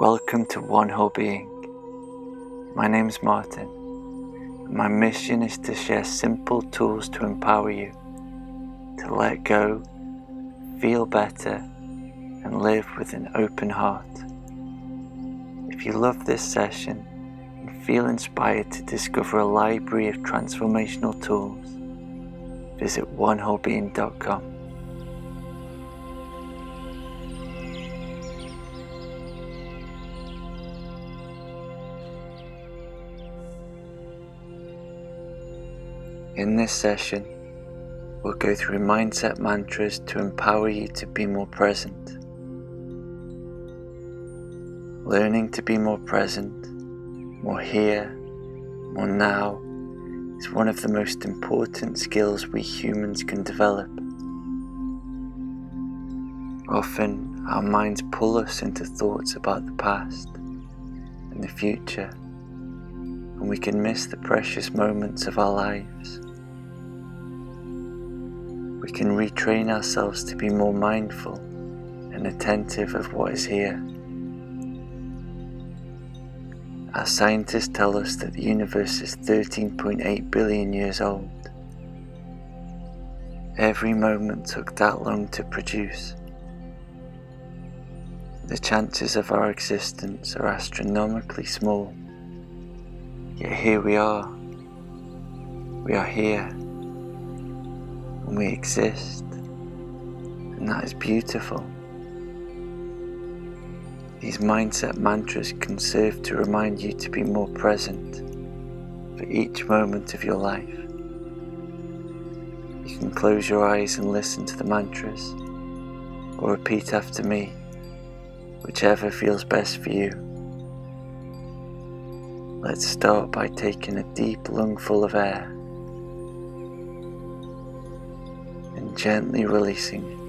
Welcome to One Whole Being. My name is Martin. My mission is to share simple tools to empower you to let go, feel better, and live with an open heart. If you love this session and feel inspired to discover a library of transformational tools, visit onewholebeing.com. In this session, we'll go through mindset mantras to empower you to be more present. Learning to be more present, more here, more now is one of the most important skills we humans can develop. Often, our minds pull us into thoughts about the past and the future, and we can miss the precious moments of our lives we can retrain ourselves to be more mindful and attentive of what is here. Our scientists tell us that the universe is 13.8 billion years old. Every moment took that long to produce. The chances of our existence are astronomically small. Yet here we are. We are here and we exist, and that is beautiful. These mindset mantras can serve to remind you to be more present for each moment of your life. You can close your eyes and listen to the mantras, or repeat after me, whichever feels best for you. Let's start by taking a deep lungful of air. Gently releasing it.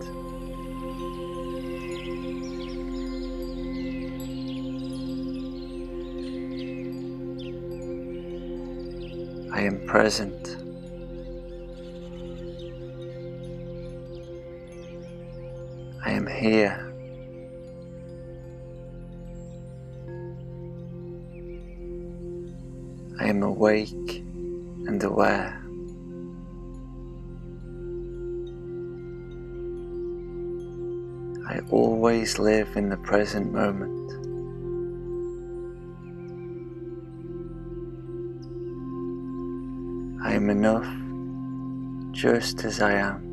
I am present. I am here. I am awake and aware. I always live in the present moment. I am enough just as I am.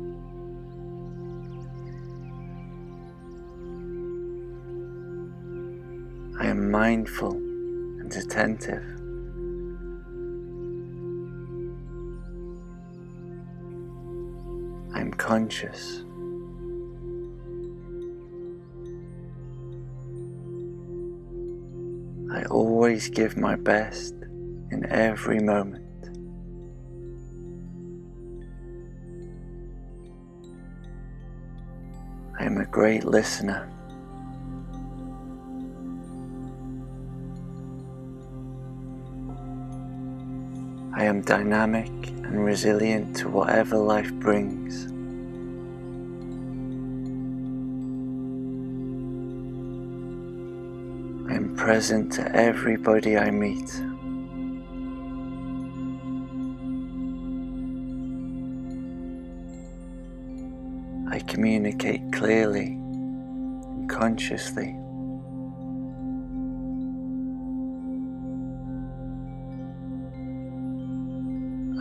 I am mindful and attentive. I am conscious. Always give my best in every moment. I am a great listener. I am dynamic and resilient to whatever life brings. Present to everybody I meet. I communicate clearly and consciously.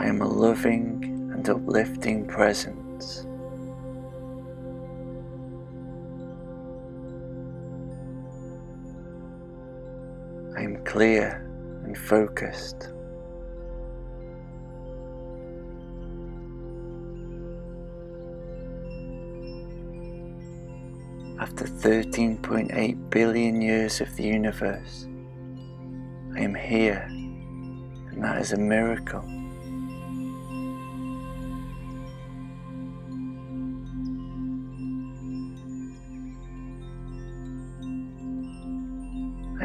I am a loving and uplifting presence. I am clear and focused. After 13.8 billion years of the universe, I am here, and that is a miracle.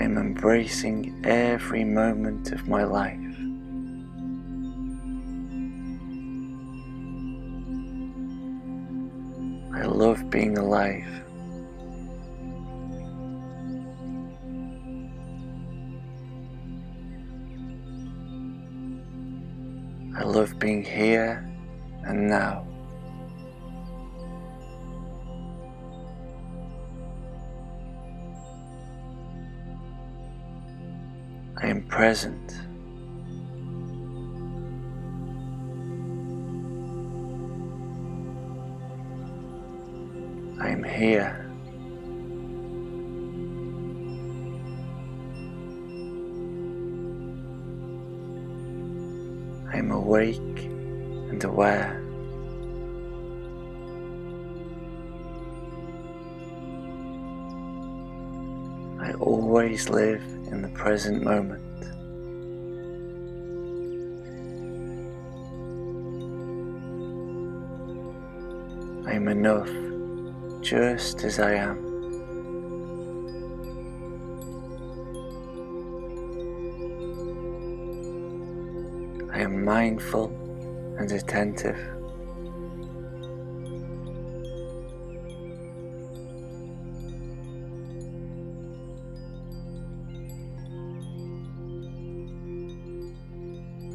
I am embracing every moment of my life. I love being alive. I love being here and now. Present. I am here. I am awake and aware. I always live in the present moment. Enough just as I am. I am mindful and attentive.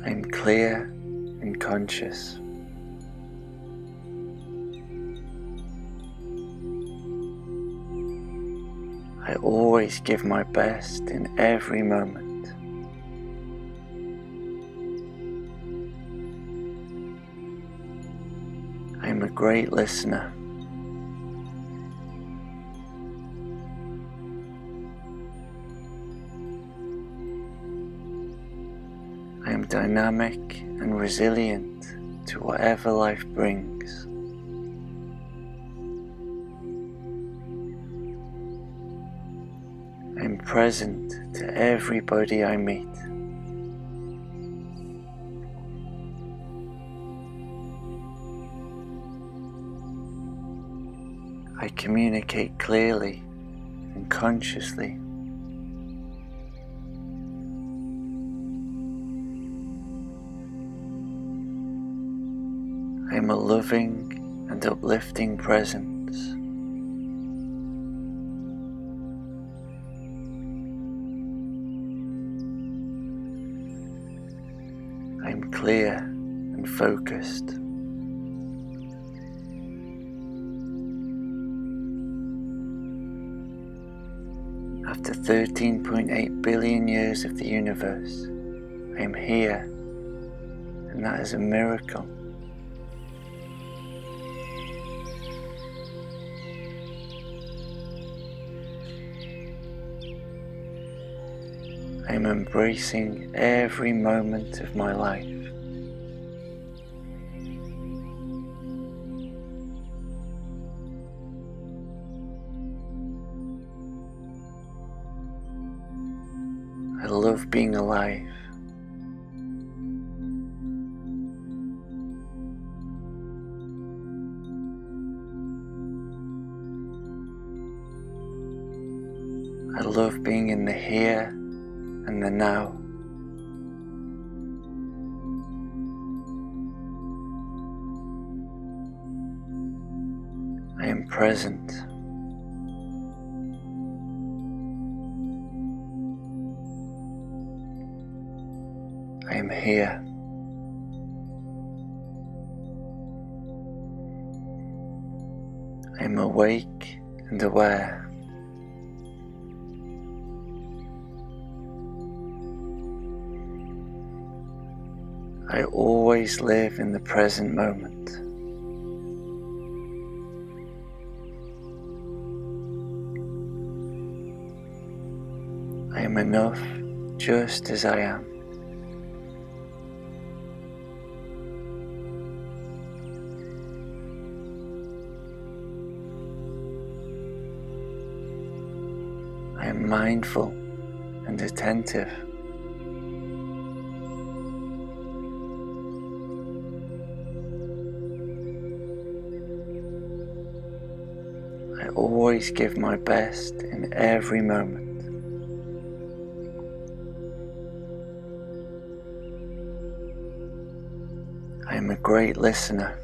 I am clear and conscious. I always give my best in every moment. I am a great listener. I am dynamic and resilient to whatever life brings. Present to everybody I meet. I communicate clearly and consciously. I am a loving and uplifting presence. Focused. After 13.8 billion years of the universe, I am here, and that is a miracle. I am embracing every moment of my life. Being alive. I love being in the here and the now. I am present. I am here. I am awake and aware. I always live in the present moment. I am enough just as I am. I am mindful and attentive. I always give my best in every moment. I am a great listener.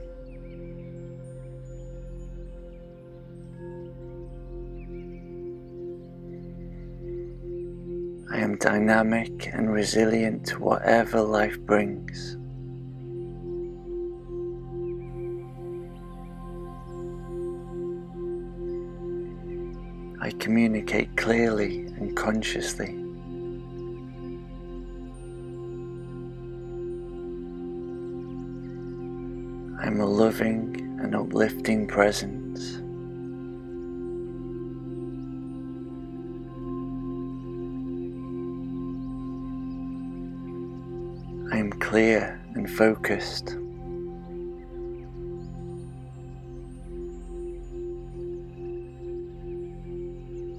dynamic and resilient to whatever life brings. I communicate clearly and consciously. I'm a loving and uplifting presence. Clear and focused.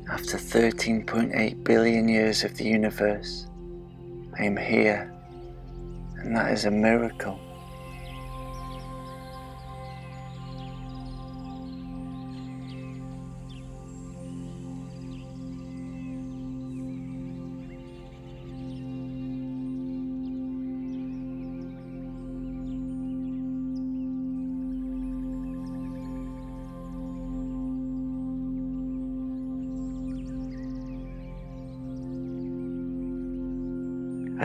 After 13.8 billion years of the universe, I am here, and that is a miracle.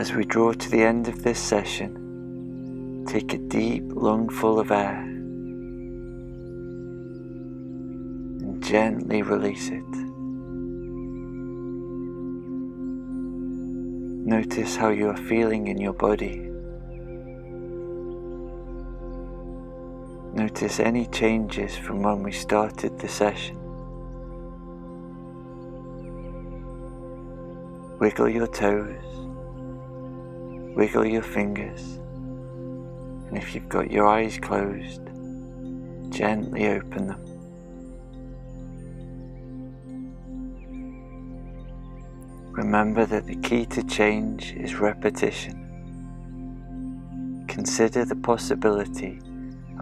As we draw to the end of this session, take a deep lungful of air and gently release it. Notice how you are feeling in your body. Notice any changes from when we started the session. Wiggle your toes Wiggle your fingers, and if you've got your eyes closed, gently open them. Remember that the key to change is repetition. Consider the possibility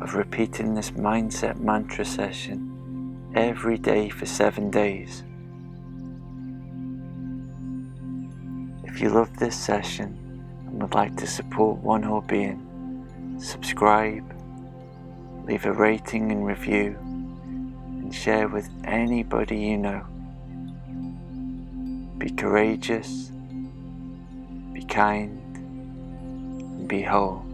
of repeating this mindset mantra session every day for seven days. If you love this session, and would like to support One Whole Being, subscribe, leave a rating and review, and share with anybody you know. Be courageous, be kind, and be whole.